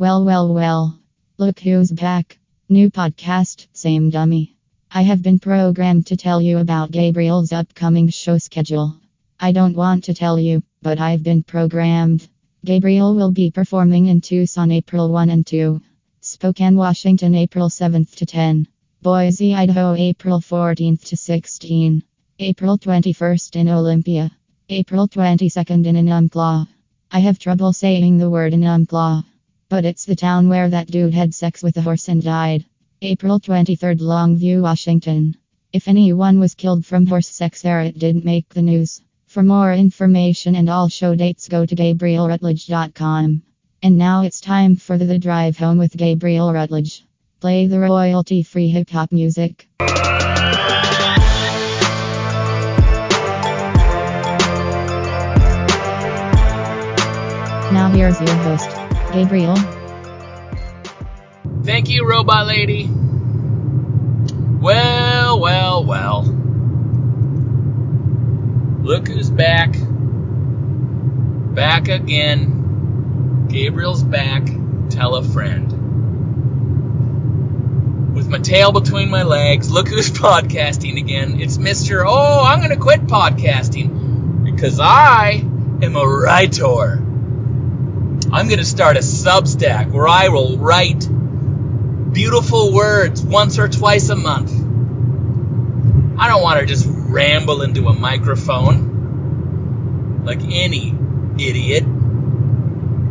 Well, well, well. Look who's back. New podcast, same dummy. I have been programmed to tell you about Gabriel's upcoming show schedule. I don't want to tell you, but I've been programmed. Gabriel will be performing in Tucson April 1 and 2, Spokane, Washington April 7th to 10, Boise, Idaho April 14th to 16, April 21st in Olympia, April 22nd in Enumclaw. I have trouble saying the word Enumclaw, but it's the town where that dude had sex with a horse and died. April 23rd, Longview, Washington. If anyone was killed from horse sex there, it didn't make the news. For more information and all show dates, go to GabrielRutledge.com. And now it's time for the, the Drive Home with Gabriel Rutledge. Play the royalty free hip hop music. Now here's your host, Gabriel. Thank you, Robot Lady. Well, well, well. Look who's back. Back again. Gabriel's back. Tell a friend. With my tail between my legs, look who's podcasting again. It's Mr. Oh, I'm going to quit podcasting because I am a writer. I'm going to start a Substack where I will write beautiful words once or twice a month. I don't want to just ramble into a microphone like any idiot.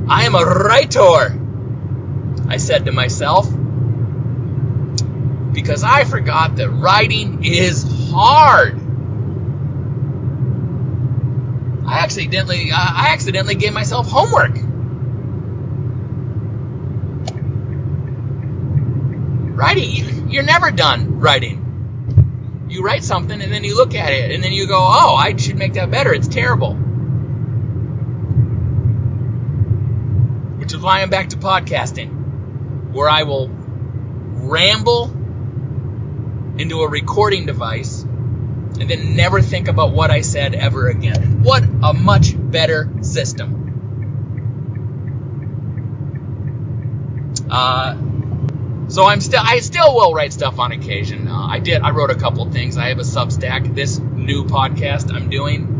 I am a writer, I said to myself, because I forgot that writing is hard. I accidentally, I accidentally gave myself homework. Writing, you're never done writing. You write something and then you look at it and then you go, oh, I should make that better. It's terrible. Which is why I'm back to podcasting, where I will ramble into a recording device and then never think about what I said ever again. What a much better system. Uh, so I'm still I still will write stuff on occasion. Uh, I did I wrote a couple things. I have a Substack. This new podcast I'm doing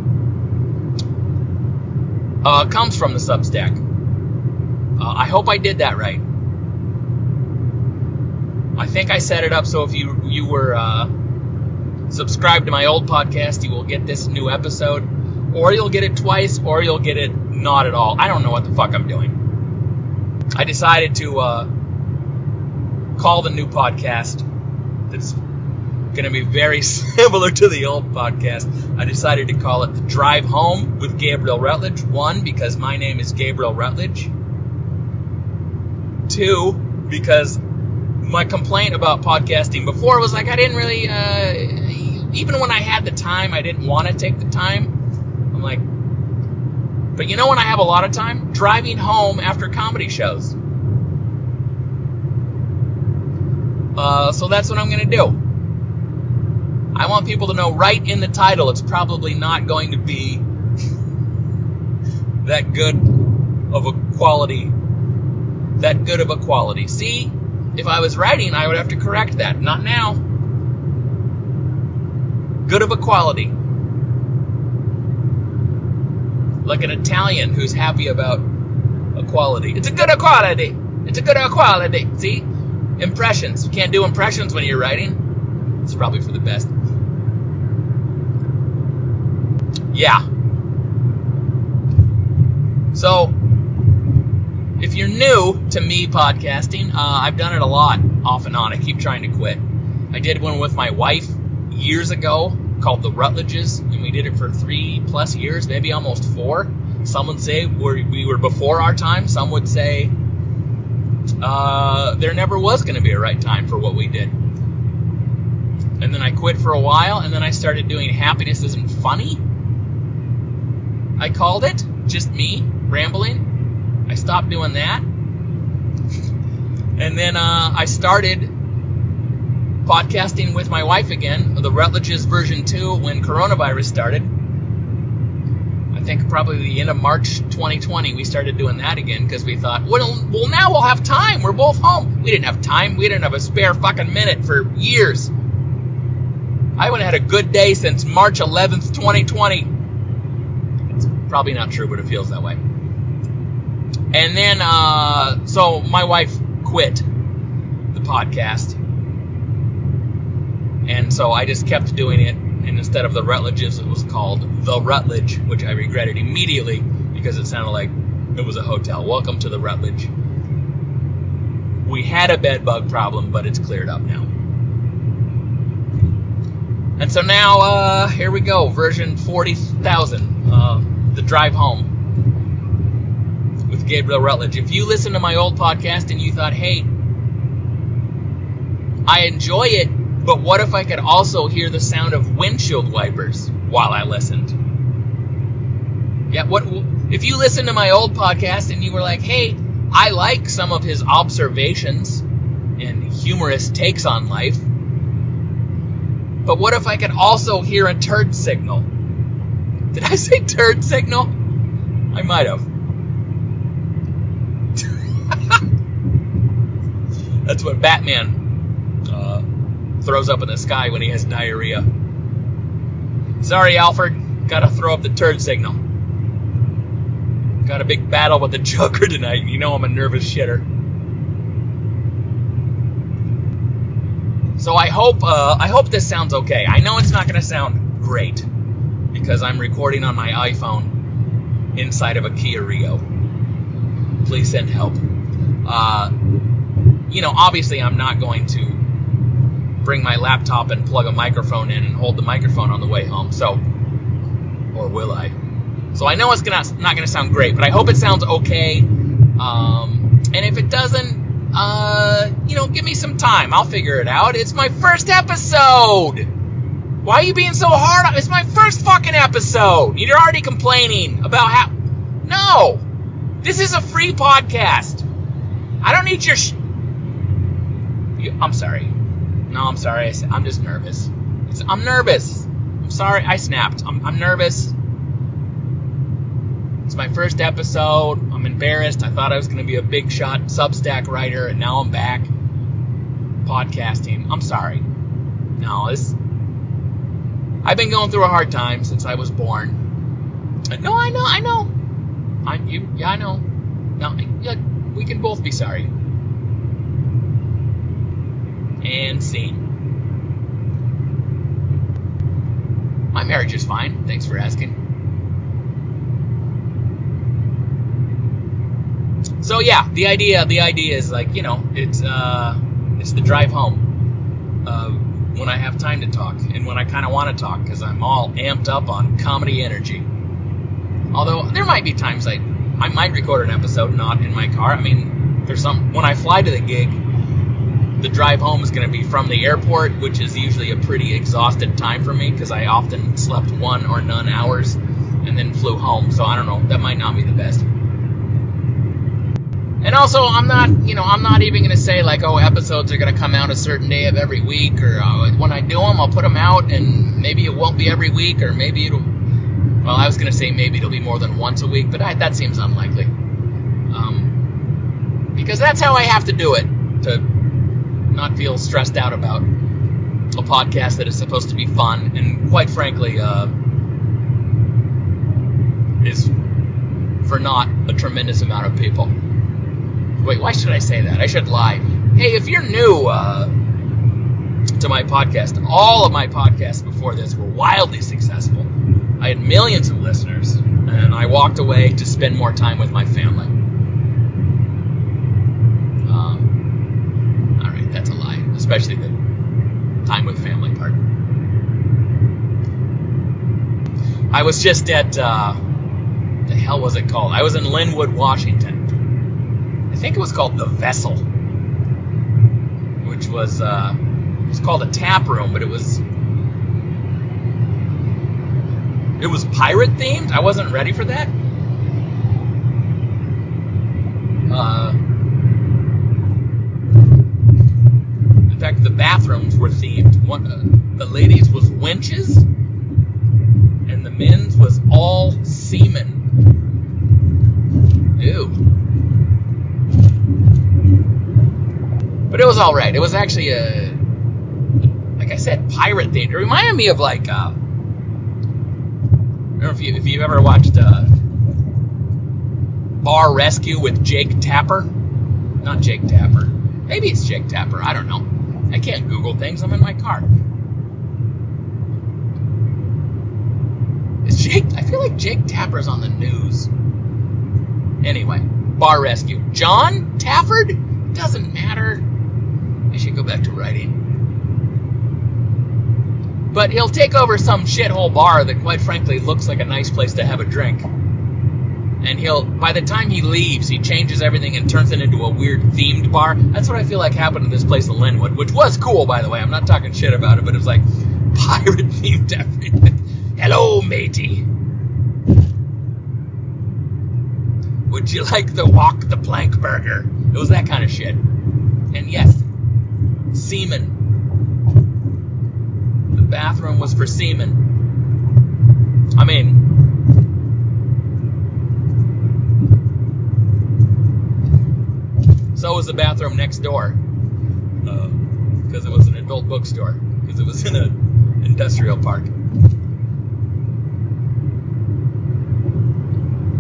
uh, comes from the Substack. Uh, I hope I did that right. I think I set it up so if you you were uh, subscribed to my old podcast, you will get this new episode, or you'll get it twice, or you'll get it not at all. I don't know what the fuck I'm doing. I decided to uh, call the new podcast that's going to be very similar to the old podcast. I decided to call it The Drive Home with Gabriel Rutledge. One, because my name is Gabriel Rutledge. Two, because my complaint about podcasting before was like I didn't really, uh, even when I had the time, I didn't want to take the time. I'm like, but you know when I have a lot of time? Driving home after comedy shows. Uh, so that's what I'm going to do. I want people to know right in the title it's probably not going to be that good of a quality. That good of a quality. See, if I was writing, I would have to correct that. Not now. Good of a quality. Like an Italian who's happy about equality. It's a good equality. It's a good equality. See? Impressions. You can't do impressions when you're writing. It's probably for the best. Yeah. So, if you're new to me podcasting, uh, I've done it a lot off and on. I keep trying to quit. I did one with my wife years ago called The Rutledges, and we did it for three plus years, maybe almost four. Some would say we were before our time. Some would say uh, there never was going to be a right time for what we did. And then I quit for a while, and then I started doing Happiness Isn't Funny. I called it, just me rambling. I stopped doing that. And then uh, I started podcasting with my wife again, the Rutledge's version 2, when coronavirus started. I think probably the end of March 2020, we started doing that again because we thought, well, well, now we'll have time. We're both home. We didn't have time. We didn't have a spare fucking minute for years. I haven't had a good day since March 11th, 2020. It's probably not true, but it feels that way. And then, uh, so my wife quit the podcast. And so I just kept doing it and instead of the Rutledges, it was called the Rutledge, which I regretted immediately because it sounded like it was a hotel. Welcome to the Rutledge. We had a bed bug problem, but it's cleared up now. And so now, uh, here we go, version 40,000, uh, the drive home with Gabriel Rutledge. If you listen to my old podcast and you thought, hey, I enjoy it, but what if I could also hear the sound of windshield wipers while I listened? Yeah, what if you listened to my old podcast and you were like, "Hey, I like some of his observations and humorous takes on life." But what if I could also hear a turd signal? Did I say turd signal? I might have. That's what Batman throws up in the sky when he has diarrhea. Sorry, Alfred. Gotta throw up the turd signal. Got a big battle with the Joker tonight, and you know I'm a nervous shitter. So I hope uh, I hope this sounds okay. I know it's not gonna sound great because I'm recording on my iPhone inside of a Kia Rio. Please send help. Uh, you know, obviously I'm not going to bring my laptop and plug a microphone in and hold the microphone on the way home. So, or will I? So I know it's gonna not gonna sound great, but I hope it sounds okay. Um, and if it doesn't, uh, you know, give me some time. I'll figure it out. It's my first episode. Why are you being so hard? On it's my first fucking episode. You're already complaining about how. No, this is a free podcast. I don't need your. Sh- I'm sorry. No, I'm sorry. I'm just nervous. I'm nervous. I'm sorry. I snapped. I'm, I'm nervous. It's my first episode. I'm embarrassed. I thought I was going to be a big shot Substack writer, and now I'm back podcasting. I'm sorry. No, this. I've been going through a hard time since I was born. No, I know, I know. I you, yeah, I know. No, yeah, we can both be sorry and scene. My marriage is fine. Thanks for asking. So yeah, the idea the idea is like you know it's uh, it's the drive home uh, when I have time to talk and when I kind of want to talk because I'm all amped up on comedy energy. Although there might be times I I might record an episode not in my car. I mean, there's some when I fly to the gig the drive home is going to be from the airport, which is usually a pretty exhausted time for me because I often slept one or none hours and then flew home. So I don't know, that might not be the best. And also, I'm not, you know, I'm not even going to say like, oh, episodes are going to come out a certain day of every week, or uh, when I do them, I'll put them out, and maybe it won't be every week, or maybe it'll. Well, I was going to say maybe it'll be more than once a week, but I, that seems unlikely. Um, because that's how I have to do it to not feel stressed out about a podcast that is supposed to be fun and, quite frankly, uh, is for not a tremendous amount of people. Wait, why should I say that? I should lie. Hey, if you're new uh, to my podcast, all of my podcasts before this were wildly successful. I had millions of listeners, and I walked away to spend more time with my family. Especially the time with family part. I was just at uh, the hell was it called? I was in Lynwood, Washington. I think it was called the Vessel, which was uh, it was called a tap room, but it was it was pirate themed. I wasn't ready for that. Uh, In fact, the bathrooms were themed. One, uh, the ladies was winches, and the men's was all semen. Ew. But it was all right. It was actually a, like I said, pirate themed. It reminded me of like, uh, I don't know if you if you've ever watched uh, Bar Rescue with Jake Tapper. Not Jake Tapper. Maybe it's Jake Tapper. I don't know. I can't Google things. I'm in my car. Is Jake? I feel like Jake Tapper's on the news. Anyway, Bar Rescue. John Tafford? Doesn't matter. I should go back to writing. But he'll take over some shithole bar that, quite frankly, looks like a nice place to have a drink. And he'll, by the time he leaves, he changes everything and turns it into a weird themed bar. That's what I feel like happened to this place in Lynwood, which was cool, by the way. I'm not talking shit about it, but it was like pirate themed everything. Hello, matey. Would you like the walk the plank burger? It was that kind of shit. And yes, semen. The bathroom was for semen. I mean, so was the bathroom next door. Because uh, it was an adult bookstore. Because it was in an industrial park.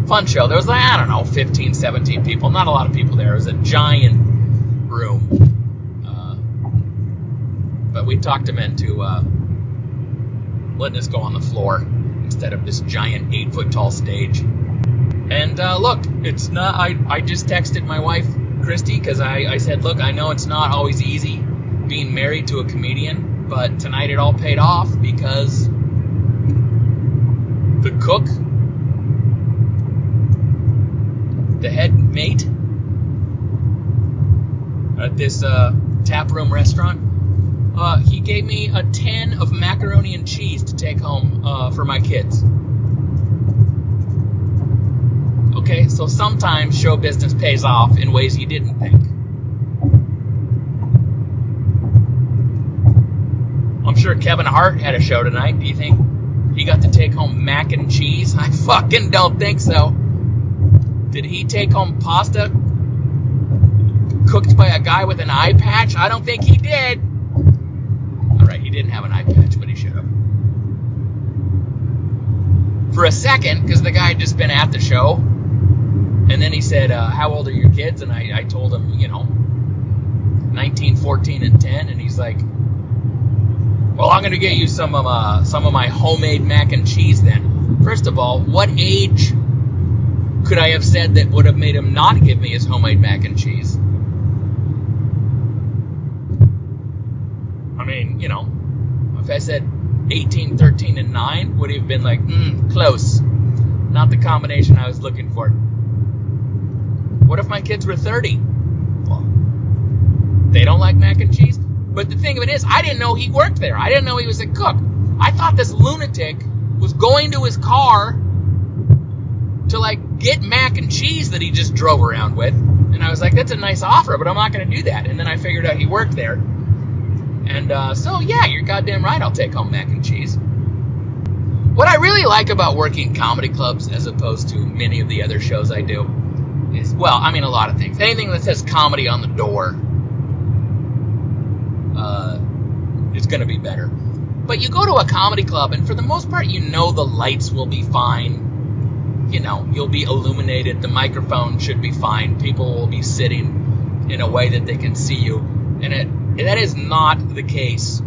Fun show. There was, like, I don't know, 15, 17 people. Not a lot of people there. It was a giant room. Uh, but we talked him into uh, letting us go on the floor instead of this giant eight foot tall stage. And uh, look, it's not. I, I just texted my wife, Christy, because I, I said, look, I know it's not always easy being married to a comedian, but tonight it all paid off because the cook, the head mate at this uh, tap room restaurant, uh, he gave me a tin of macaroni and cheese to take home uh, for my kids. Okay, so sometimes show business pays off in ways you didn't think. I'm sure Kevin Hart had a show tonight. Do you think he got to take home mac and cheese? I fucking don't think so. Did he take home pasta cooked by a guy with an eye patch? I don't think he did. Alright, he didn't have an eye patch, but he should have. For a second, because the guy had just been at the show, and then he said, uh, How old are your kids? And I, I told him, you know, 19, 14, and 10. And he's like, Well, I'm going to get you some of, uh, some of my homemade mac and cheese then. First of all, what age could I have said that would have made him not give me his homemade mac and cheese? I mean, you know, if I said 18, 13, and 9, would he have been like, mm, close. Not the combination I was looking for. What if my kids were 30? Well, they don't like mac and cheese. But the thing of it is, I didn't know he worked there. I didn't know he was a cook. I thought this lunatic was going to his car to like get mac and cheese that he just drove around with. And I was like, that's a nice offer, but I'm not going to do that. And then I figured out he worked there. And uh, so, yeah, you're goddamn right. I'll take home mac and cheese. What I really like about working comedy clubs as opposed to many of the other shows I do is, well, I mean, a lot of things. Anything that says comedy on the door uh, is going to be better. But you go to a comedy club, and for the most part, you know the lights will be fine. You know, you'll be illuminated. The microphone should be fine. People will be sitting in a way that they can see you. And it that is not the case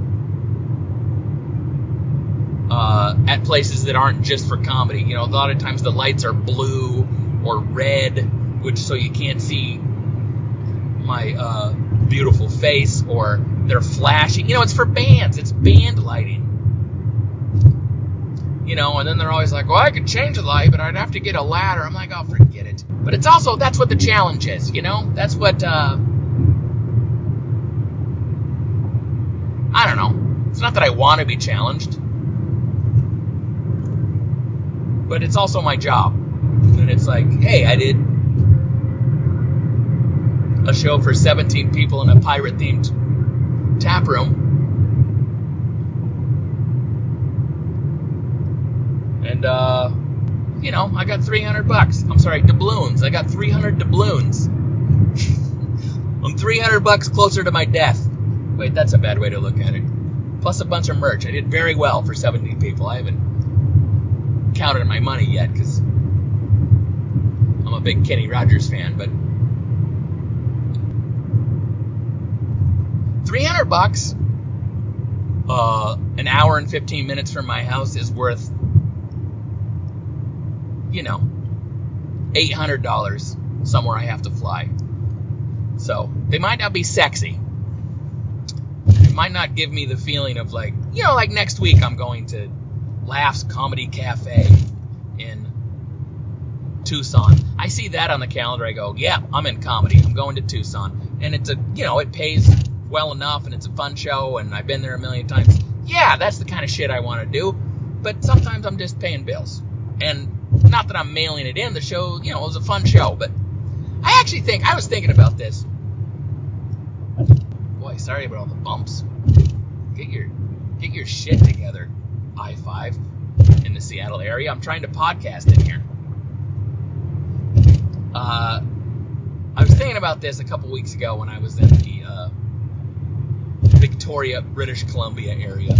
uh, at places that aren't just for comedy. You know, a lot of times the lights are blue or red, which so you can't see my uh, beautiful face, or they're flashing. You know, it's for bands. It's band lighting. You know, and then they're always like, "Well, I could change the light, but I'd have to get a ladder." I'm like, "Oh, forget it." But it's also that's what the challenge is. You know, that's what. Uh, I don't know. It's not that I want to be challenged, but it's also my job. And it's like, hey, I did a show for 17 people in a pirate themed tap room. And uh, you know, I got 300 bucks. I'm sorry, doubloons. I got 300 doubloons. I'm 300 bucks closer to my death. Wait, that's a bad way to look at it. Plus a bunch of merch. I did very well for 17 people. I haven't counted my money yet because I'm a big Kenny Rogers fan, but 300 bucks uh, an hour and 15 minutes from my house is worth you know, $800 somewhere I have to fly. So they might not be sexy. It might not give me the feeling of like, you know, like next week I'm going to Laffs Comedy Caffe in Tucson. I see that on the calendar. I go, yeah, I'm in comedy. I'm going to Tucson. And it's a, you know, it pays well enough and it's a fun show and I've been there a million times. Yeah, that's the kind of shit I want to do. But sometimes I'm just paying bills. And not that I'm mailing it in. The show, you know, it was a fun show, but I actually think I was thinking about this. Boy, sorry about all the bumps. Get your get your shit together, I five in the Seattle area. I'm trying to podcast in here. Uh, I was thinking about this a couple weeks ago when I was in Victoria, British Columbia area.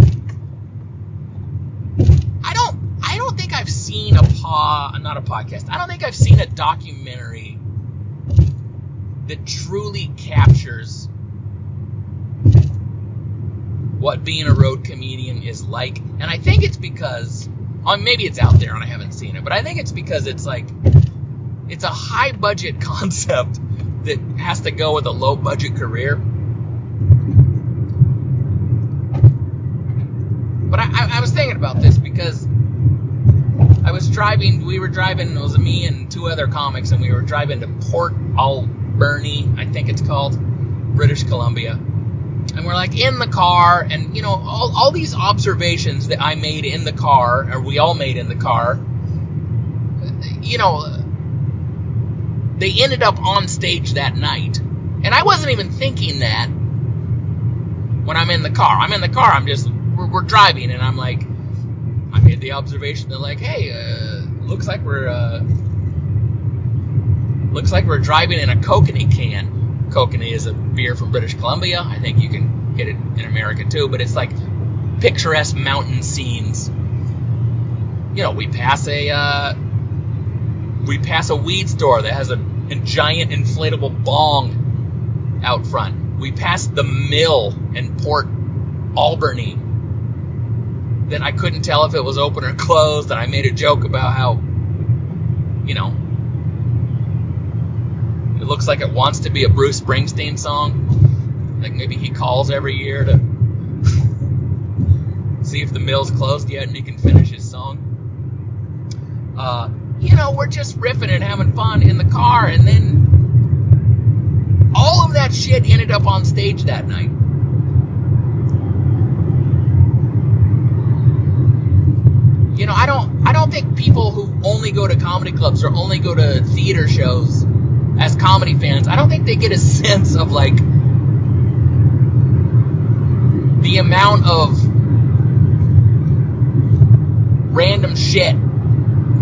I don't I don't think I've seen a paw, not a podcast. I don't think I've seen a documentary that truly captures what being a road comedian is like. And I think it's because, oh, maybe it's out there and I haven't seen it, but I think it's because it's like, it's a high budget concept that has to go with a low budget career. But I, I, was thinking about this because I was driving. We were driving. It was me and two other comics, and we were driving to Port Alberni, I think it's called, British Columbia. And we're like in the car, and you know all, all these observations that I made in the car, or we all made in the car. You know, they ended up on stage that night, and I wasn't even thinking that when I'm in the car. I'm in the car. I'm just we're, we're driving, and I'm like I made the observation that like, hey, uh, looks like we're uh, looks like we're driving in a kokanee can. Kokanee is a beer from British Columbia. I think you can get it in America too, but it's like picturesque mountain scenes. You know, we pass a uh, we pass a weed store that has a, a giant inflatable bong out front. We pass the mill in Port Alberni then I couldn't tell if it was open or closed, and I made a joke about how, you know, it looks like it wants to be a Bruce Springsteen song. Like maybe he calls every year to see if the mill's closed yet and he can finish his song. Uh, you know, we're just riffing and having fun in the car, and then all of that shit ended up on stage that night. You know, I don't I don't think people who only go to comedy clubs or only go to theater shows as comedy fans, I don't think they get a sense of like the amount of random shit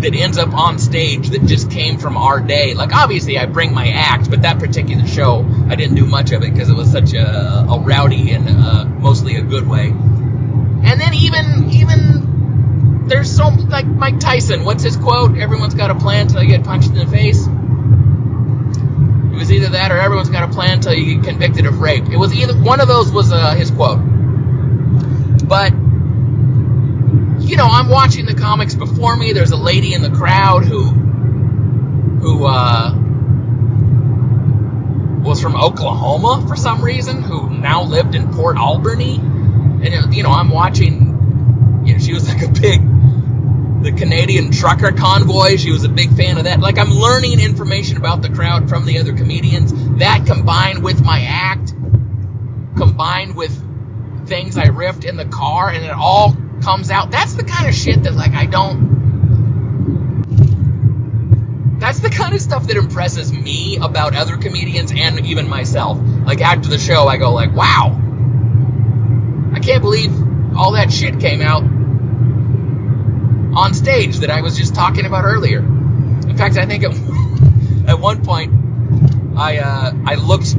that ends up on stage that just came from our day. Like obviously I bring my act, but that particular show I didn't do much of it because it was such a, a rowdy and uh, mostly a good way. And then even even there's so like Mike Tyson. What's his quote? Everyone's got a plan until you get punched in the face. It was either that or everyone's got a plan until you get convicted of rape. It was either one of those was uh, his quote. But you know, I'm watching the comics before me. There's a lady in the crowd who who uh, was from Oklahoma for some reason, who now lived in Port Alberni, and you know, I'm watching. She was like a big the Canadian trucker convoy. She was a big fan of that. Like I'm learning information about the crowd from the other comedians. That combined with my act, combined with things I riffed in the car, and it all comes out. That's the kind of shit that like I don't. That's the kind of stuff that impresses me about other comedians and even myself. Like after the show, I go like, wow, I can't believe all that shit came out on stage that I was just talking about earlier. In fact, I think at, at one point I uh, I looked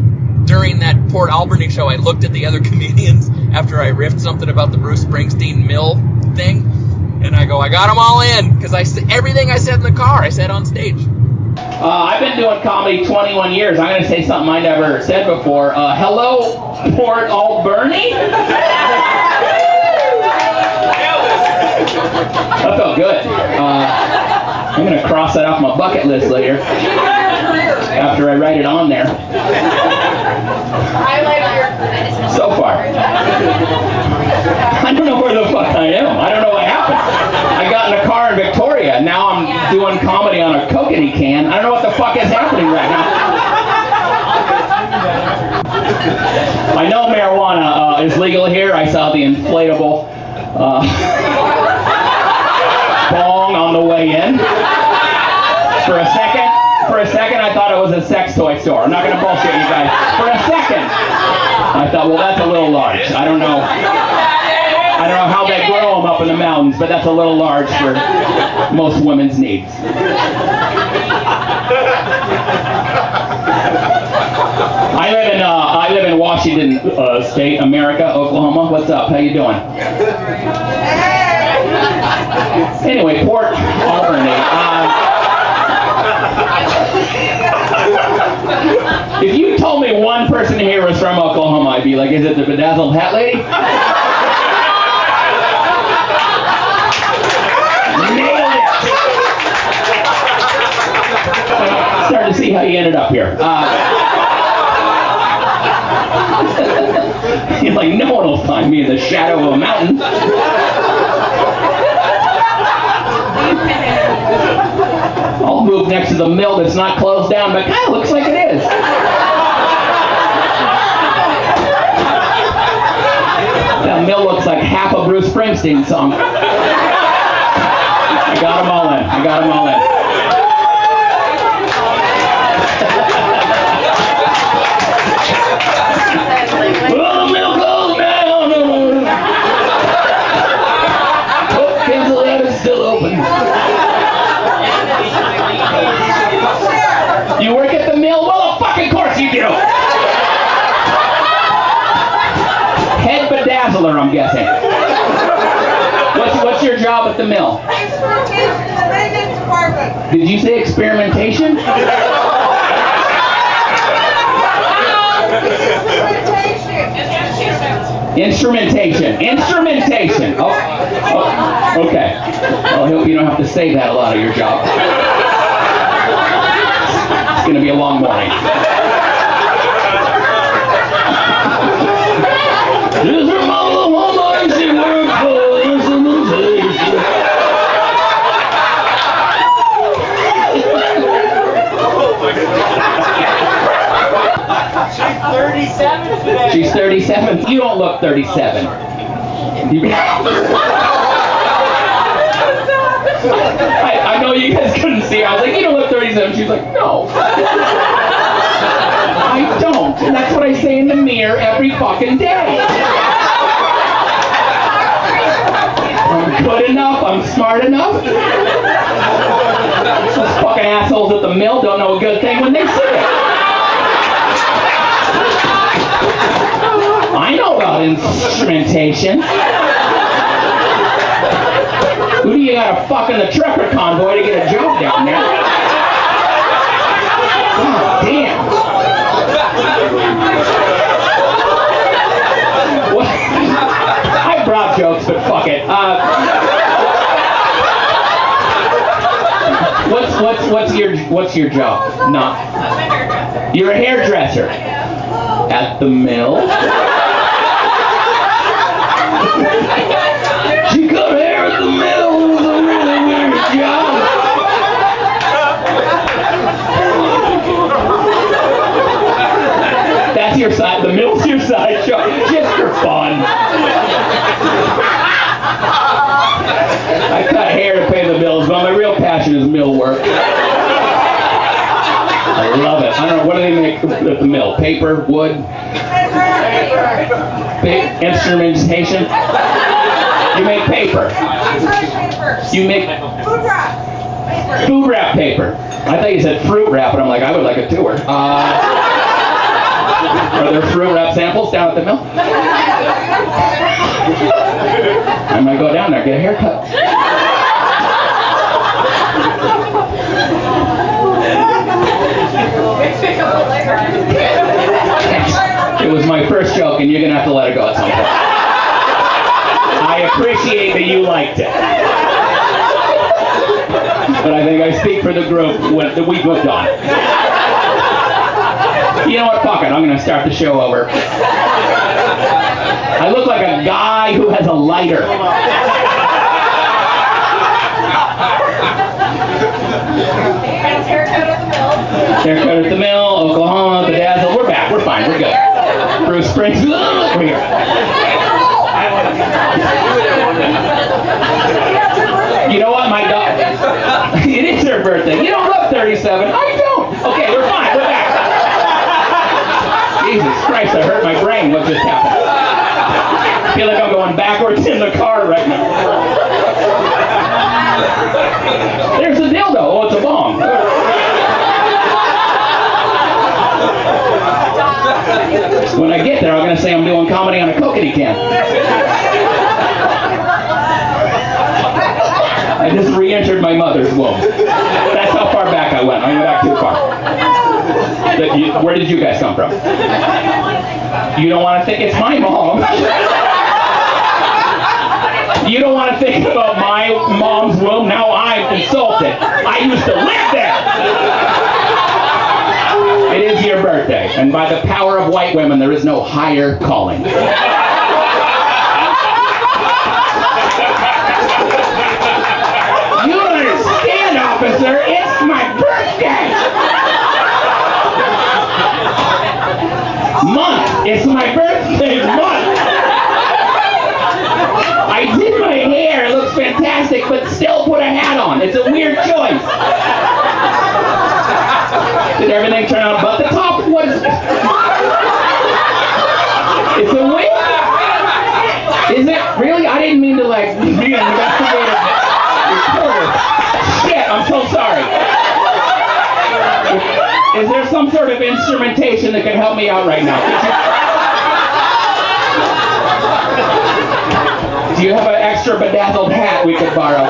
during that Port Alberni show. I looked at the other comedians after I riffed something about the Bruce Springsteen mill thing, and I go, I got them all in because I everything I said in the car. I said on stage. Uh, I've been doing comedy 21 years. I'm going to say something I never said before. Uh, hello, Port Alberni. That felt good. Uh, I'm going to cross that off my bucket list later after I write it on there. So far. I don't know where the fuck I am. I don't know what happened. I got in a car in Victoria. Now I'm doing comedy on a Kokanee can. I don't know what the fuck is happening right now. I know marijuana uh, is legal here. I saw the inflatable uh, on the way in. For a second, for a second, I thought it was a sex toy store. I'm not gonna bullshit you guys. For a second, I thought, well, that's a little large. I don't know. I don't know how they grow them up in the mountains, but that's a little large for most women's needs. I live in uh, I live in Washington uh, State, America, Oklahoma. What's up? How you doing? Anyway, Port Alberni. Uh, if you told me one person here was from Oklahoma, I'd be like, is it the bedazzled hat lady? Nailed. Starting to see how you ended up here. Uh, You're like, no one will find me in the shadow of a mountain. I'll move next to the mill that's not closed down, but kind of looks like it is. That mill looks like half a Bruce Springsteen song. I got them all in. I got them all in. Well, the mill closed down. Oh, cancel that. It's still open. You work at the mill? Well, of fucking course you do. Head bedazzler, Guessing. What's what's your job at the mill? The maintenance department. Did you say experimentation? Instrumentation. Instrumentation. Oh, oh, okay. Well, I hope you don't have to say that a lot of your job. It's going to be a long morning. This is my little woman, she works for instrumentation. She's 37. You don't look 37. You- I, I know you guys couldn't see. I was like, you don't look 37. She's like, no. I don't. And that's what I say in the mirror every fucking day. I'm good enough. I'm smart enough. Those fucking assholes at the mill don't know a good thing when they see it. I know about instrumentation. Who do you gotta fuck in the trucker convoy to get a job down there? God damn. I brought jokes, but fuck it. Uh, what's what's what's your what's your job? Not. You're a hairdresser. At the mill. She cut hair the. It was a really weird job. That's your side. The mill's your side show. Just for fun. I cut hair to pay the bills, but my real passion is mill work. I love it. I don't know what do they make at the mill? Paper, wood, pa- instrumentation. You make paper. You make Food wrap. Paper. food wrap paper. I thought you said fruit wrap, and I'm like, I would like a tour. Uh, are there fruit wrap samples down at the mill? I might go down there get a haircut. It was my first joke, and you're gonna have to let it go at some point. I appreciate that you liked it. But I think I speak for the group when the week moved on. You know what? Fuck it. I'm gonna start the show over. I look like a guy who has a lighter. Haircut at the mill. Haircut at the mill, Oklahoma, bedazzle. We're back. We're fine. We're good. Bruce Springsteen. You know what, my daughter? it is her birthday. You don't look 37. I don't. Okay, we're fine. We're back. Jesus Christ, I hurt my brain. What just happened? I feel like I'm going backwards in the car right now. There's a dildo. Oh, it's a bong. When I get there, I'm going to say I'm doing comedy on a kokanee can. I just re-entered my mother's womb. That's how far back I went. I went back too far. You- where did you guys come from? You don't want to think it's my mom. You don't want to think about my mom's womb. Now I'm insulted. I used to live there. It is your birthday, and by the power of white women, there is no higher calling. You don't understand, officer. It's my birthday. Month. It's my birthday month. I did my hair. It looks fantastic, but still put a hat on. It's a weird choice. Did everything turn out but the top? What is it? It's a wig? Is it really? I didn't mean to like be an investigative reporter. Shit, I'm so sorry. Is there some sort of instrumentation that can help me out right now? Do you have an extra bedazzled hat we could borrow?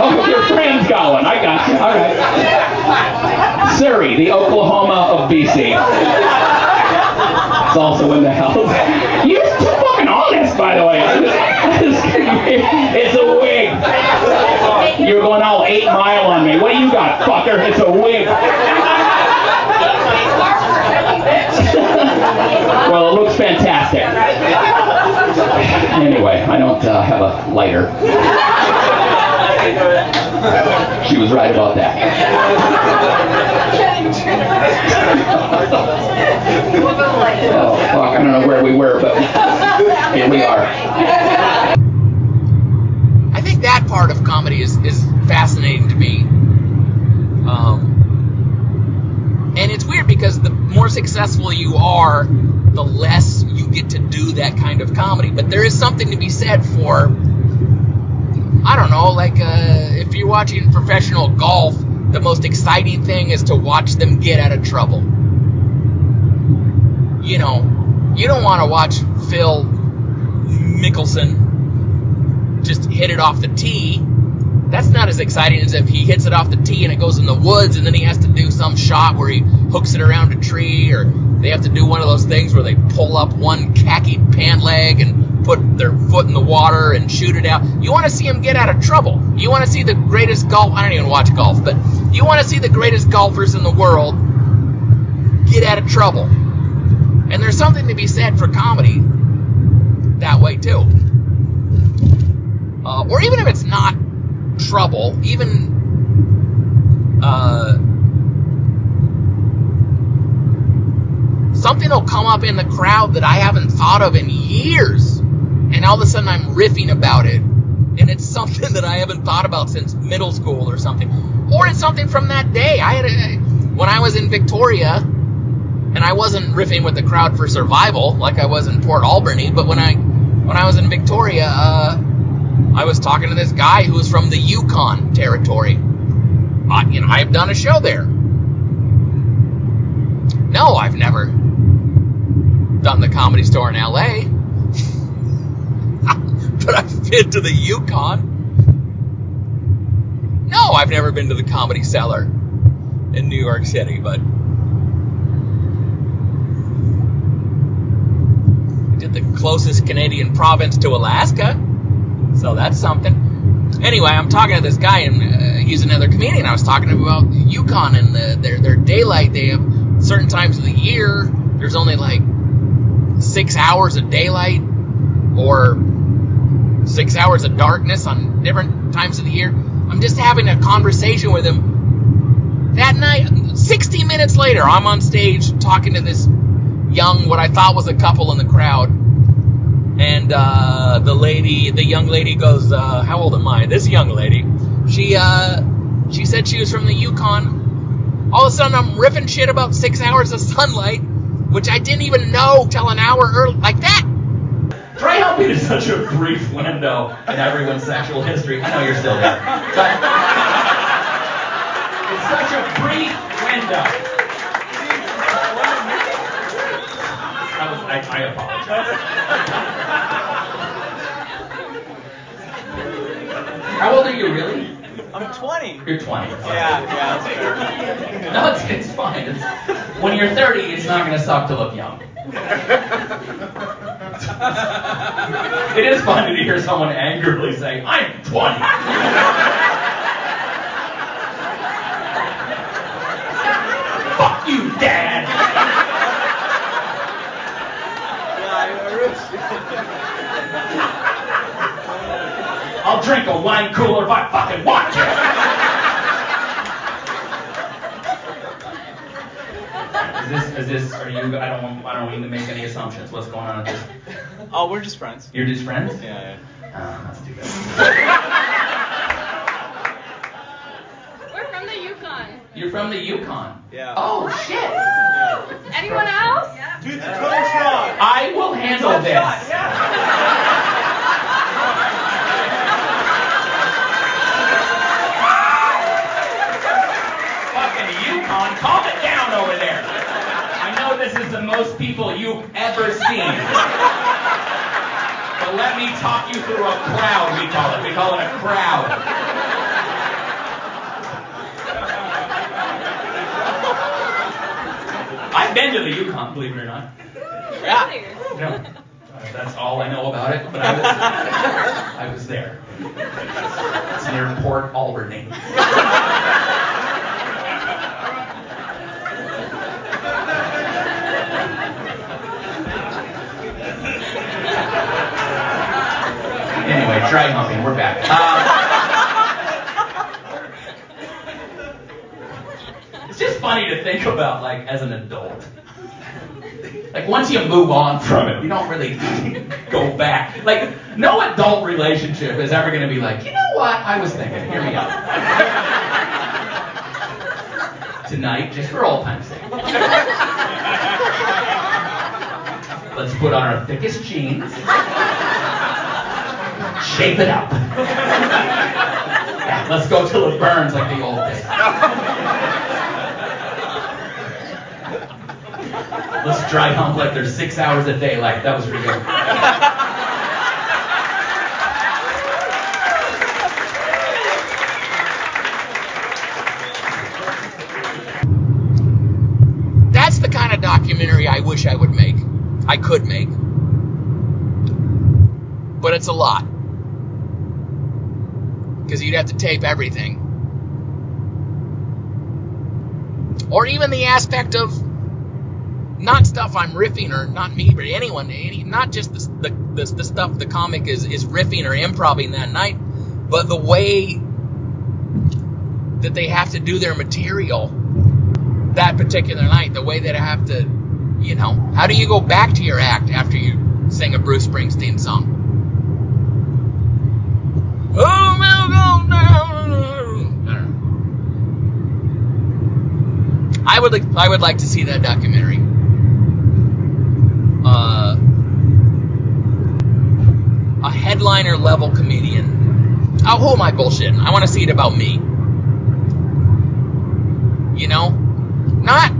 Oh, your friend's got one. I got you. All right. Surrey, the Oklahoma of BC. It's also in the house. You're too fucking honest, by the way. It's a wig. You're going all eight mile on me. What do you got, fucker? It's a wig. well, it looks fantastic. Anyway, I don't uh, have a lighter. She was right about that. Oh, fuck, I don't know where we were, but here we are. I think that part of comedy is, is fascinating to me. Um, and it's weird because the more successful you are, the less you get to do that kind of comedy. But there is something to be said for, I don't know, like uh, if you're watching professional golf, the most exciting thing is to watch them get out of trouble. You know, you don't want to watch Phil Mickelson just hit it off the tee. That's not as exciting as if he hits it off the tee and it goes in the woods and then he has to do some shot where he hooks it around a tree or they have to do one of those things where they pull up one khaki pant leg and put their foot in the water and shoot it out. You want to see them get out of trouble. You want to see the greatest golf. I don't even watch golf, but you want to see the greatest golfers in the world get out of trouble. And there's something to be said for comedy that way too. Uh, or even if it's not trouble, even uh, something will come up in the crowd that I haven't thought of in years, and all of a sudden I'm riffing about it, and it's something that I haven't thought about since middle school or something, or it's something from that day. I had a, when I was in Victoria, and I wasn't riffing with the crowd for survival like I was in Port Alberni, but when I when I was in Victoria, uh, I was talking to this guy who was from the Yukon territory. Uh, you know, I have done a show there. No, I've never done the comedy store in LA. But I've been to the Yukon. No, I've never been to the comedy cellar in New York City, but I did the closest Canadian province to Alaska. So that's something. Anyway, I'm talking to this guy, and uh, he's another comedian. I was talking to him about Yukon and the, their their daylight. They have certain times of the year. There's only like six hours of daylight, or six hours of darkness on different times of the year. I'm just having a conversation with him. That night, 60 minutes later, I'm on stage talking to this young, what I thought was a couple in the crowd. And uh, the lady, the young lady goes, uh, "How old am I?" This young lady, she uh, she said she was from the Yukon. All of a sudden, I'm riffing shit about six hours of sunlight, which I didn't even know till an hour early, like that. Dry humping is such a brief window in everyone's sexual history. I know you're still there. But it's such a brief window. I, was, I, I apologize. How old are you really? I'm 20. You're 20. Yeah, yeah. No, it's, it's fine. It's, when you're 30, it's not going to suck to look young. it is funny to hear someone angrily say, I'm 20. Fuck you, Dad. I'll drink a wine cooler if I fucking want to. Is this, is this, are you, I don't I don't mean to make any assumptions. What's going on at this? Oh, we're just friends. You're just friends? Yeah, Oh, that's too bad. We're from the Yukon. You're from the Yukon. Yeah. Oh, shit. yeah. Anyone else? Dude, the total shot. I will handle this. Fucking Yukon, calm it down over there. I know this is the most people you've ever seen. Let me talk you through a crowd, we call it. We call it a crowd. I've been to the Yukon, believe it or not. Yeah. No, uh, that's all I know about it, but I was, I was there. It's near Port Alberni. Dry humping, we're back. Uh, it's just funny to think about, like, as an adult. Like once you move on from it, you don't really go back. Like no adult relationship is ever going to be like, you know what? I was thinking. Hear me out. Tonight, just for old time's sake, let's put on our thickest jeans, shape it up. Yeah, let's go till it burns like the old days. Let's dry hump like there's six hours a day. Like That was pretty good. That's the kind of documentary I wish I would make. I could make. But it's a lot. Because you'd have to tape everything. Or even the aspect of not stuff I'm riffing or not me, but anyone, any, not just the, the, the, the stuff the comic is, is riffing or improvising that night, but the way that they have to do their material that particular night, the way that I have to, you know, how do you go back to your act after you sing a Bruce Springsteen song? Oh, we'll go down. I don't know. I would like, I would like to see that documentary. Uh, a headliner level comedian. Oh, who am I bullshitting? I want to see it about me. You know? Not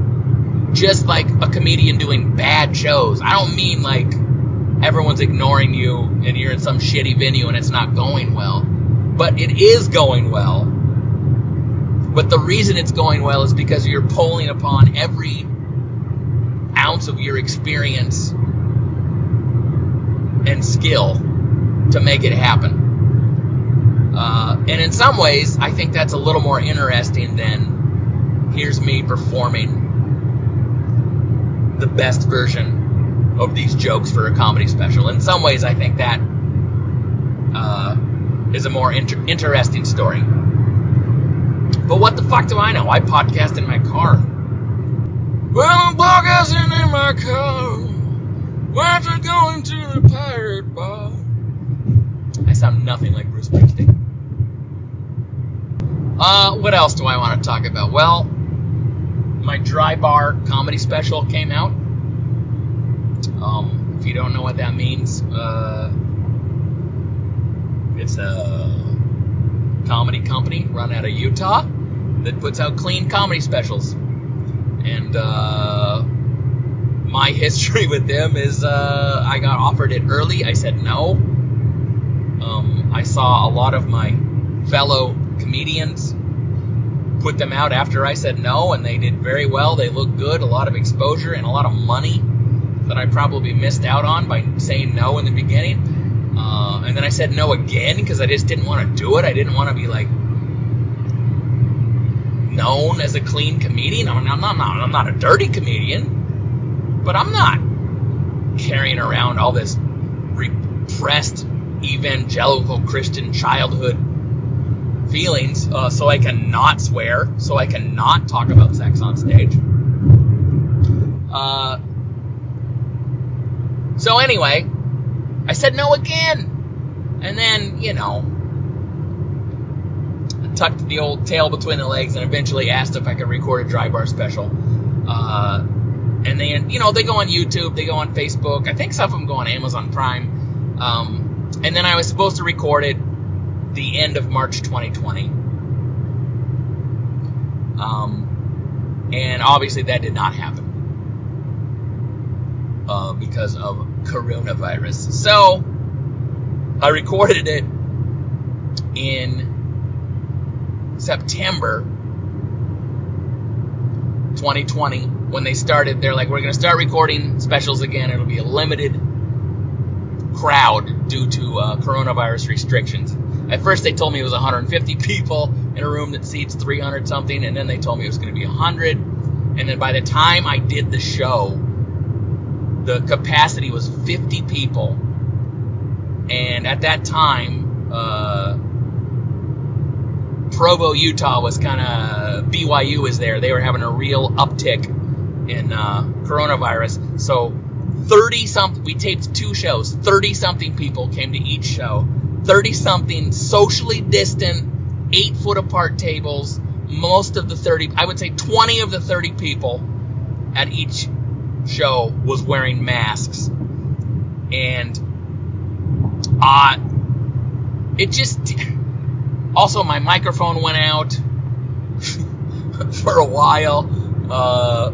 just like a comedian doing bad shows. I don't mean like everyone's ignoring you and you're in some shitty venue and it's not going well. But it is going well. But the reason it's going well is because you're pulling upon every ounce of your experience and skill to make it happen. Uh, and in some ways, I think that's a little more interesting than here's me performing the best version of these jokes for a comedy special. In some ways, I think that uh, is a more inter- interesting story. But what the fuck do I know? I podcast in my car. Well, I'm podcasting in my car. Going to the pirate bar. I sound nothing like Bruce Springsteen. Uh, what else do I want to talk about? Well, my dry bar comedy special came out. Um, if you don't know what that means, uh, it's a comedy company run out of Utah that puts out clean comedy specials. And uh, my history with them is uh, I got offered it early. I said no. Um, I saw a lot of my fellow comedians put them out after I said no, and they did very well. They looked good, a lot of exposure, and a lot of money that I probably missed out on by saying no in the beginning. Uh, and then I said no again because I just didn't want to do it. I didn't want to be like known as a clean comedian. I mean, I'm not, I'm not a dirty comedian, but I'm not carrying around all this repressed evangelical Christian childhood feelings uh, so I can not swear, so I can not talk about sex on stage. Uh, so anyway, I said no again. And then, you know, tucked the old tail between the legs and eventually asked if I could record a dry bar special. Uh, and then, you know, they go on YouTube, they go on Facebook. I think some of them go on Amazon Prime. Um, and then I was supposed to record it the end of March 2020. Um, and obviously that did not happen. Uh, because of coronavirus. So, I recorded it in September 2020 when they started. They're like, we're going to start recording specials again. It'll be a limited crowd due to uh, coronavirus restrictions. At first, they told me it was 150 people in a room that seats 300 something, and then they told me it was going to be 100. And then by the time I did the show, the capacity was 50 people. And at that time, uh, Provo, Utah was kind of, BYU was there. They were having a real uptick in uh, coronavirus. So 30 something, we taped two shows, 30 something people came to each show. 30 something socially distant, eight foot apart tables. Most of the 30, I would say 20 of the 30 people at each show was wearing masks. And uh, it just, also my microphone went out for a while uh,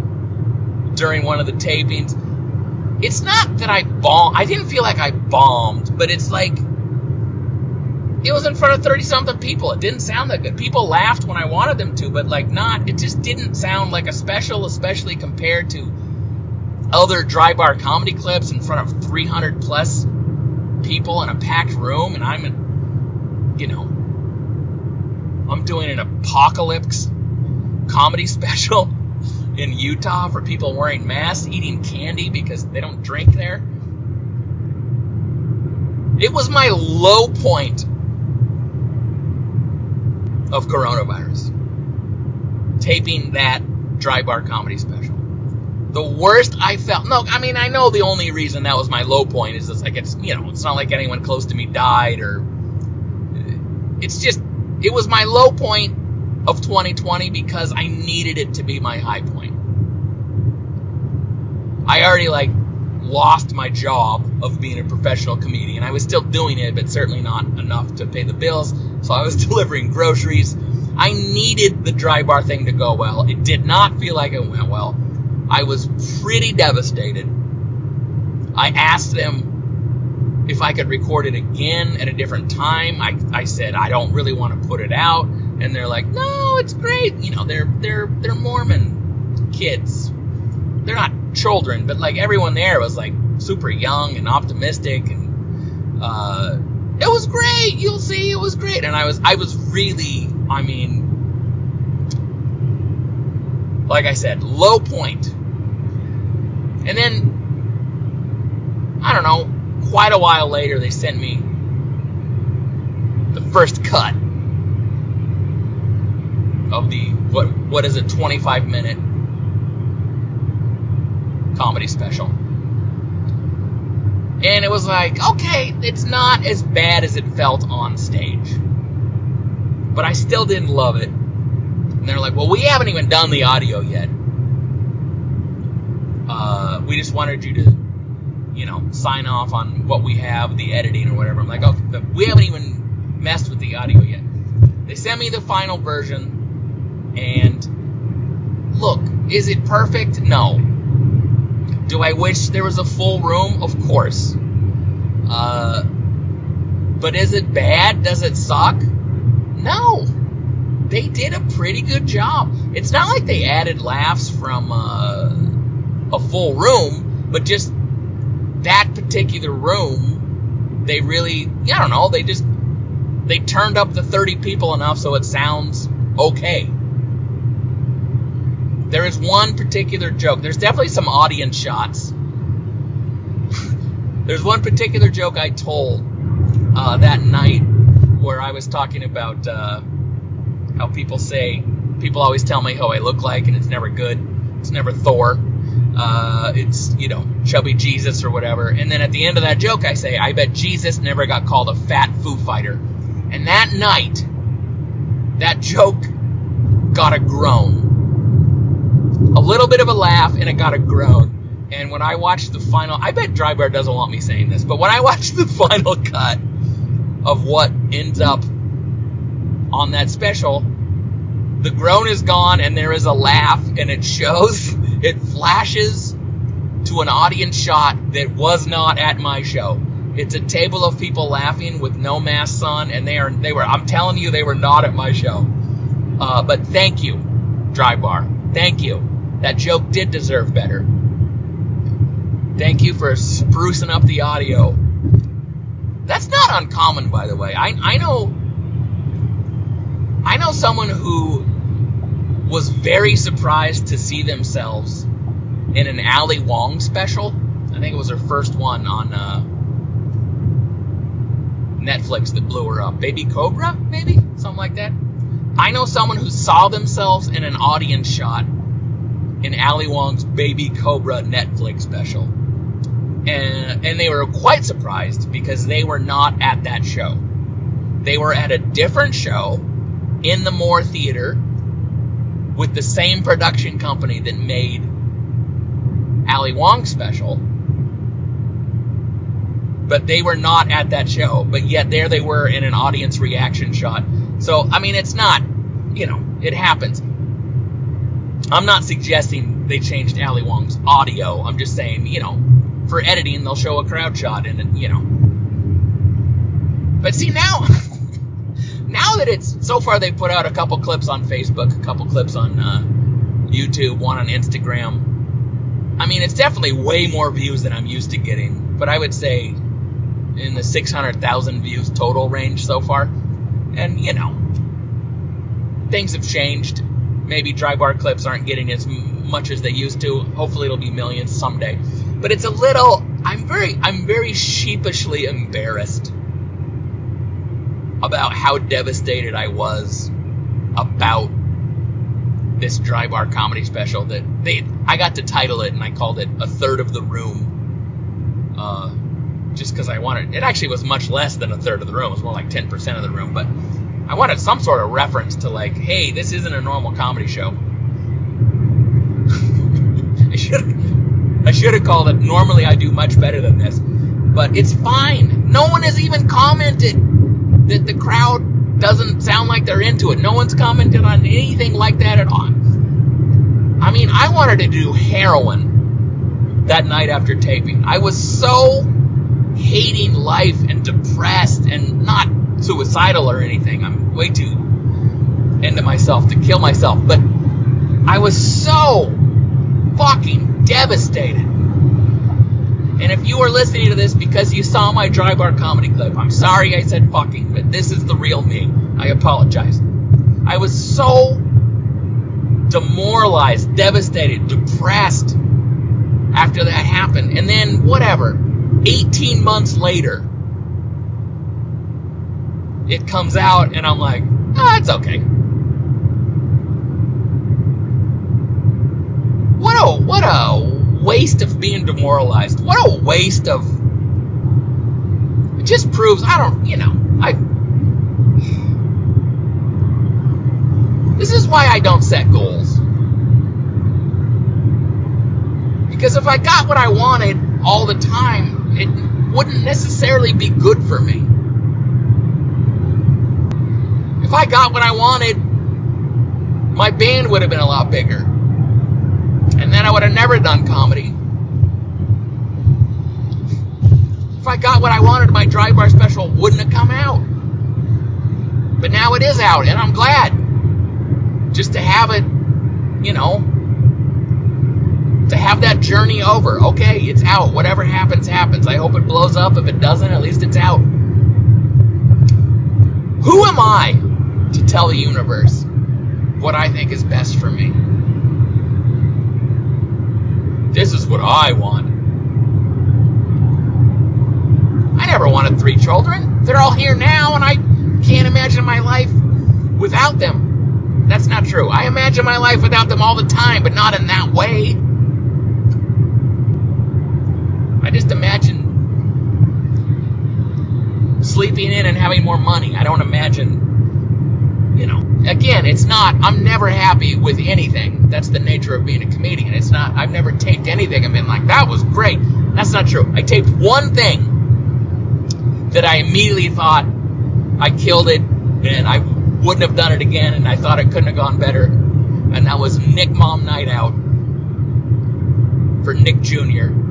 during one of the tapings. It's not that I bombed, I didn't feel like I bombed, but it's like, it was in front of 30 something people. It didn't sound that good. People laughed when I wanted them to, but like not, it just didn't sound like a special, especially compared to other dry bar comedy clips in front of 300 plus people in a packed room. And I'm, in, you know, I'm doing an apocalypse comedy special in Utah for people wearing masks, eating candy because they don't drink there. It was my low point of coronavirus. Taping that dry bar comedy special. The worst I felt. No, I mean I know the only reason that was my low point is it's like it's you know it's not like anyone close to me died or. It's just it was my low point of 2020 because I needed it to be my high point. I already like lost my job of being a professional comedian. I was still doing it, but certainly not enough to pay the bills. So I was delivering groceries. I needed the dry bar thing to go well. It did not feel like it went well. I was pretty devastated. I asked them if I could record it again at a different time. I, I said I don't really want to put it out, and they're like, "No, it's great." You know, they're they're they're Mormon kids. They're not children, but like everyone there was like super young and optimistic, and uh, it was great. You'll see, it was great. And I was I was really, I mean, like I said, low point. And then, I don't know, quite a while later, they sent me the first cut of the what what is a 25 minute comedy special. And it was like, okay, it's not as bad as it felt on stage. But I still didn't love it. And they're like, well, we haven't even done the audio yet. Uh, we just wanted you to, you know, sign off on what we have, the editing or whatever. I'm like, okay, but we haven't even messed with the audio yet. They sent me the final version, and look, is it perfect? No. Do I wish there was a full room? Of course. Uh, but is it bad? Does it suck? No. They did a pretty good job. It's not like they added laughs from uh, a full room, but just that particular room, they really, I don't know, they just they turned up the 30 people enough so it sounds okay. There is one particular joke. There's definitely some audience shots. There's one particular joke I told uh, that night where I was talking about uh, how people say, people always tell me how I look like, and it's never good. It's never Thor. Uh, it's, you know, chubby Jesus or whatever. And then at the end of that joke, I say, I bet Jesus never got called a fat Foo Fighter. And that night, that joke got a groan. A little bit of a laugh, and it got a groan. And when I watched the final, I bet Drybar doesn't want me saying this, but when I watched the final cut of what ends up on that special, the groan is gone, and there is a laugh, and it shows, it flashes to an audience shot that was not at my show. It's a table of people laughing with no masks on, and they are they were. I'm telling you, they were not at my show. Uh, but thank you, Dry Bar. Thank you. That joke did deserve better. Thank you for sprucing up the audio. That's not uncommon, by the way. I I know I know someone who was very surprised to see themselves in an Ali Wong special. I think it was her first one on uh, Netflix that blew her up. Baby Cobra, maybe? Something like that. I know someone who saw themselves in an audience shot in Ali Wong's Baby Cobra Netflix special. And, and they were quite surprised because they were not at that show. They were at a different show in the Moore Theater with the same production company that made Ali Wong special. But they were not at that show. But yet there they were in an audience reaction shot. So, I mean, it's not, you know, it happens. I'm not suggesting they changed Ali Wong's audio. I'm just saying, you know, for editing, they'll show a crowd shot and, you know. But see, now, now that it's, so far they've put out a couple clips on Facebook, a couple clips on uh, YouTube, one on Instagram. I mean, it's definitely way more views than I'm used to getting. But I would say in the 600,000 views total range so far. And, you know, things have changed. Maybe dry bar clips aren't getting as much as they used to. Hopefully it'll be millions someday. But it's a little I'm very I'm very sheepishly embarrassed about how devastated I was about this dry bar comedy special that they I got to title it and I called it a third of the room. Uh, just because I wanted it actually was much less than a third of the room. It was more like 10% of the room, but I wanted some sort of reference to like, hey, this isn't a normal comedy show. I should I should have called it. Normally I do much better than this but it's fine. No one has even commented that the crowd doesn't sound like they're into it. No one's commented on anything like that at all. I mean, I wanted to do heroin that night after taping. I was so hating life and depressed and not suicidal or anything. I'm way too into myself to kill myself, but I was so fucking devastated. And if you are listening to this because you saw my dry bar comedy clip, I'm sorry I said fucking, but this is the real me. I apologize. I was so demoralized, devastated, depressed after that happened. And then, whatever, 18 months later, it comes out, and I'm like, ah, it's okay. What a what a waste of being demoralized. What a waste of. It just proves I don't, you know, I. This is why I don't set goals. Because if I got what I wanted all the time, it wouldn't necessarily be good for me. If I got what I wanted, my band would have been a lot bigger. And then I would have never done comedy. If I got what I wanted, my dry bar special wouldn't have come out. But now it is out, and I'm glad. Just to have it, you know, to have that journey over. Okay, it's out. Whatever happens, happens. I hope it blows up. If it doesn't, at least it's out. Who am I to tell the universe what I think is best for me? This is what I want. I never wanted three children. They're all here now, and I can't imagine my life without them. That's not true. I imagine my life without them all the time, but not in that way. I just imagine sleeping in and having more money. I don't imagine. Again, it's not, I'm never happy with anything. That's the nature of being a comedian. It's not, I've never taped anything and been like, that was great. That's not true. I taped one thing that I immediately thought I killed it and I wouldn't have done it again and I thought it couldn't have gone better. And that was Nick Mom Night Out for Nick Jr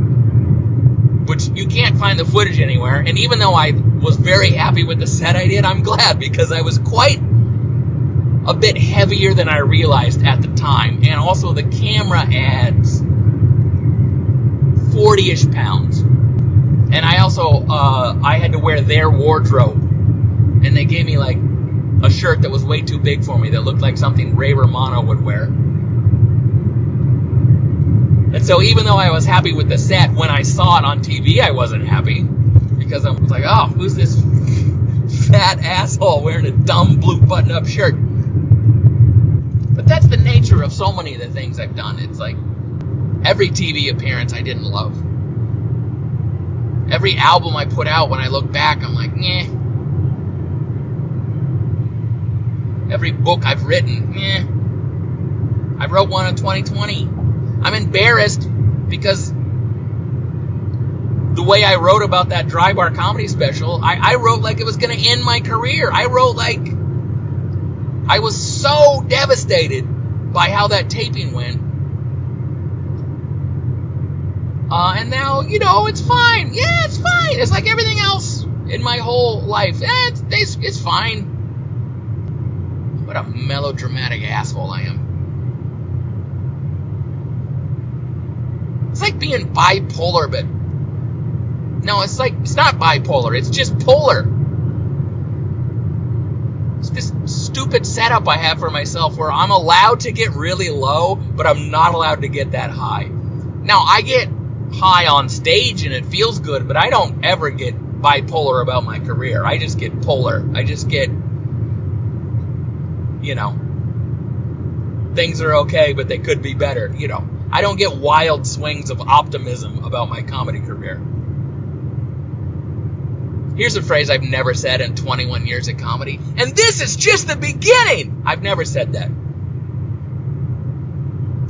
which you can't find the footage anywhere. And even though I was very happy with the set I did, I'm glad because I was quite a bit heavier than I realized at the time. And also the camera adds 40-ish pounds. And I also, uh, I had to wear their wardrobe. And they gave me like a shirt that was way too big for me that looked like something Ray Romano would wear. And so even though I was happy with the set, when I saw it on TV, I wasn't happy. Because I was like, oh, who's this fat asshole wearing a dumb blue button up shirt? That's the nature of so many of the things I've done. It's like every TV appearance I didn't love. Every album I put out, when I look back, I'm like, eh. Every book I've written, eh. I wrote one in 2020. I'm embarrassed because the way I wrote about that dry bar comedy special, I, I wrote like it was going to end my career. I wrote like I was so by how that taping went. Uh, and now, you know, it's fine. Yeah, it's fine. It's like everything else in my whole life. Eh, it's, it's, it's fine. What a melodramatic asshole I am. It's like being bipolar, but no, it's like it's not bipolar. It's just polar. It's this stupid setup I have for myself where I'm allowed to get really low, but I'm not allowed to get that high. Now I get high on stage and it feels good, but I don't ever get bipolar about my career. I just get polar. I just get, you know, things are okay, but they could be better. You know, I don't get wild swings of optimism about my comedy career. Here's a phrase I've never said in 21 years of comedy, and this is just the beginning. I've never said that.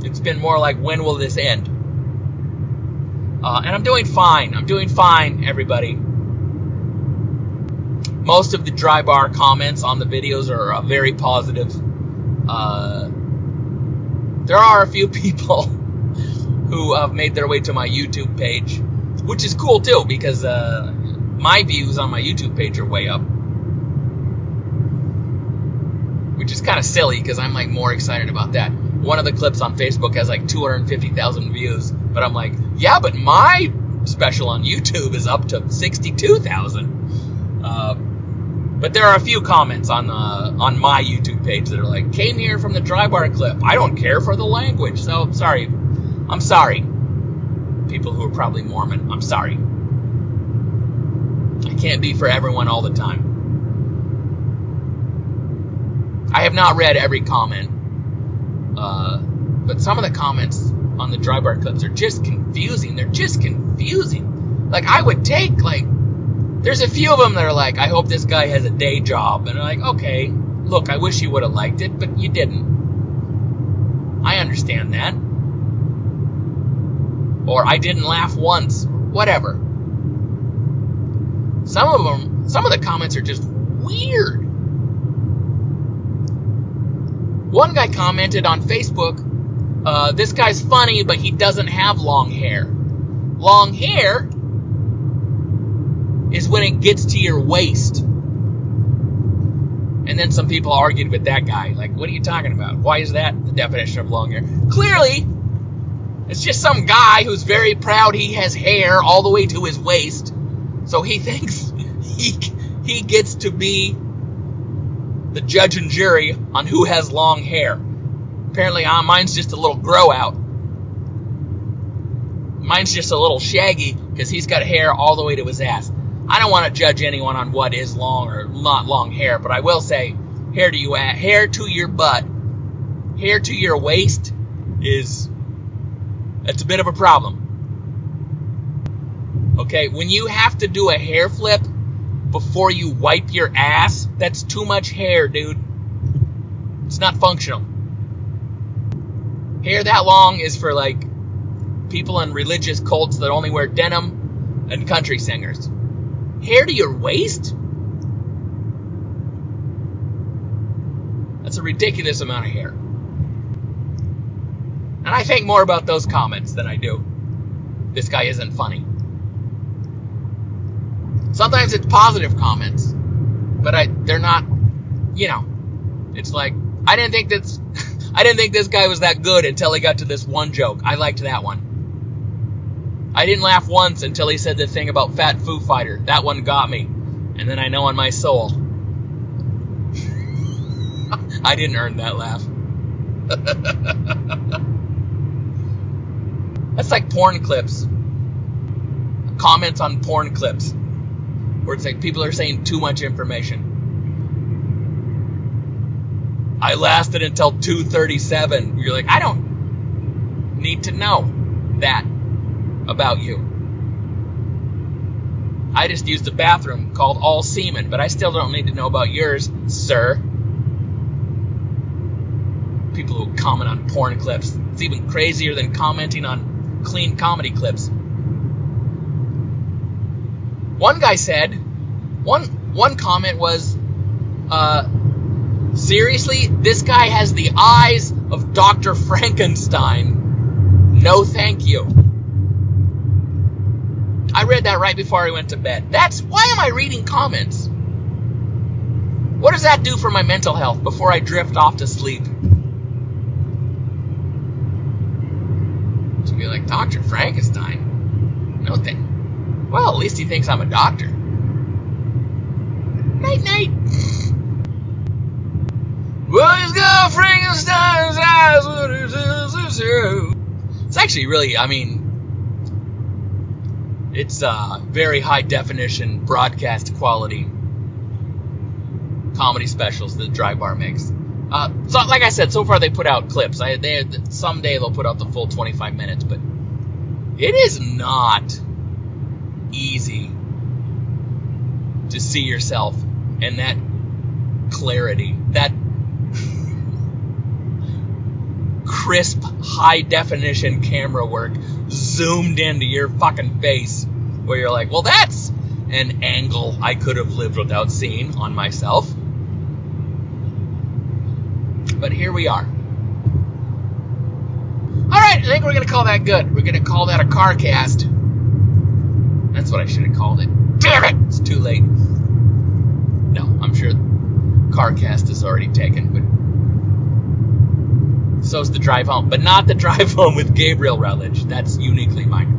It's been more like, when will this end? Uh, and I'm doing fine. I'm doing fine, everybody. most of the dry bar comments on the videos are uh, very positive. Uh, there are a few people who have made their way to my YouTube page, which is cool too because uh, my views on my YouTube page are way up. Which is kind of silly because I'm like more excited about that. One of the clips on Facebook has like 250,000 views, but I'm like, yeah, but my special on YouTube is up to 62,000. Uh, but there are a few comments on the on my YouTube page that are like, came here from the dry bar clip. I don't care for the language, so sorry. I'm sorry. People who are probably Mormon, I'm sorry. Can't be for everyone all the time. I have not read every comment, uh, but some of the comments on the dry bar clips are just confusing. They're just confusing. Like I would take like there's a few of them that are like, I hope this guy has a day job, and I'm like, okay, look, I wish you would have liked it, but you didn't. I understand that. Or I didn't laugh once, whatever. Some of them, some of the comments are just weird. One guy commented on Facebook, uh, this guy's funny, but he doesn't have long hair. Long hair is when it gets to your waist. And then some people argued with that guy. Like, what are you talking about? Why is that the definition of long hair? Clearly, it's just some guy who's very proud he has hair all the way to his waist. So he thinks he, he gets to be the judge and jury on who has long hair. Apparently, uh, mine's just a little grow out. Mine's just a little shaggy because he's got hair all the way to his ass. I don't want to judge anyone on what is long or not long hair, but I will say, hair to you hair to your butt, hair to your waist is it's a bit of a problem. Okay, when you have to do a hair flip before you wipe your ass, that's too much hair, dude. It's not functional. Hair that long is for like people in religious cults that only wear denim and country singers hair to your waist? That's a ridiculous amount of hair. And I think more about those comments than I do. This guy isn't funny. Sometimes it's positive comments, but I they're not, you know. It's like I didn't think this I didn't think this guy was that good until he got to this one joke. I liked that one. I didn't laugh once until he said the thing about Fat Foo Fighter. That one got me. And then I know in my soul. I didn't earn that laugh. That's like porn clips. Comments on porn clips. Where it's like people are saying too much information. I lasted until 237. You're like, I don't need to know that about you. I just used a bathroom called All Semen, but I still don't need to know about yours, sir. People who comment on porn clips. It's even crazier than commenting on clean comedy clips. One guy said, one one comment was, uh, seriously, this guy has the eyes of Dr. Frankenstein. No, thank you. I read that right before I went to bed. That's why am I reading comments? What does that do for my mental health before I drift off to sleep? To be like Dr. Frankenstein. No thing. Well, at least he thinks I'm a doctor. Night night. Well, he's got Frankenstein's eyes. It's actually really, I mean, it's uh, very high definition broadcast quality comedy specials that Dry Bar makes. Uh, so, like I said, so far they put out clips. I, they someday they'll put out the full 25 minutes, but it is not easy to see yourself and that clarity, that crisp, high definition camera work zoomed into your fucking face where you're like, well, that's an angle I could have lived without seeing on myself. But here we are. Alright, I think we're going to call that good. We're going to call that a car cast. That's what I should have called it. Damn it! It's too late. No, I'm sure CarCast is already taken, but so's the drive home. But not the drive home with Gabriel Rutledge. That's uniquely mine.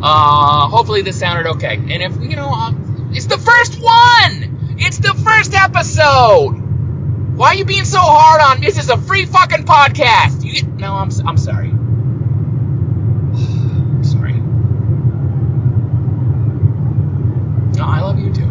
Uh, hopefully this sounded okay. And if, you know, uh, it's the first one! It's the first episode! Why are you being so hard on this is a free fucking podcast? You get, no, I'm, I'm sorry. No, I love you too.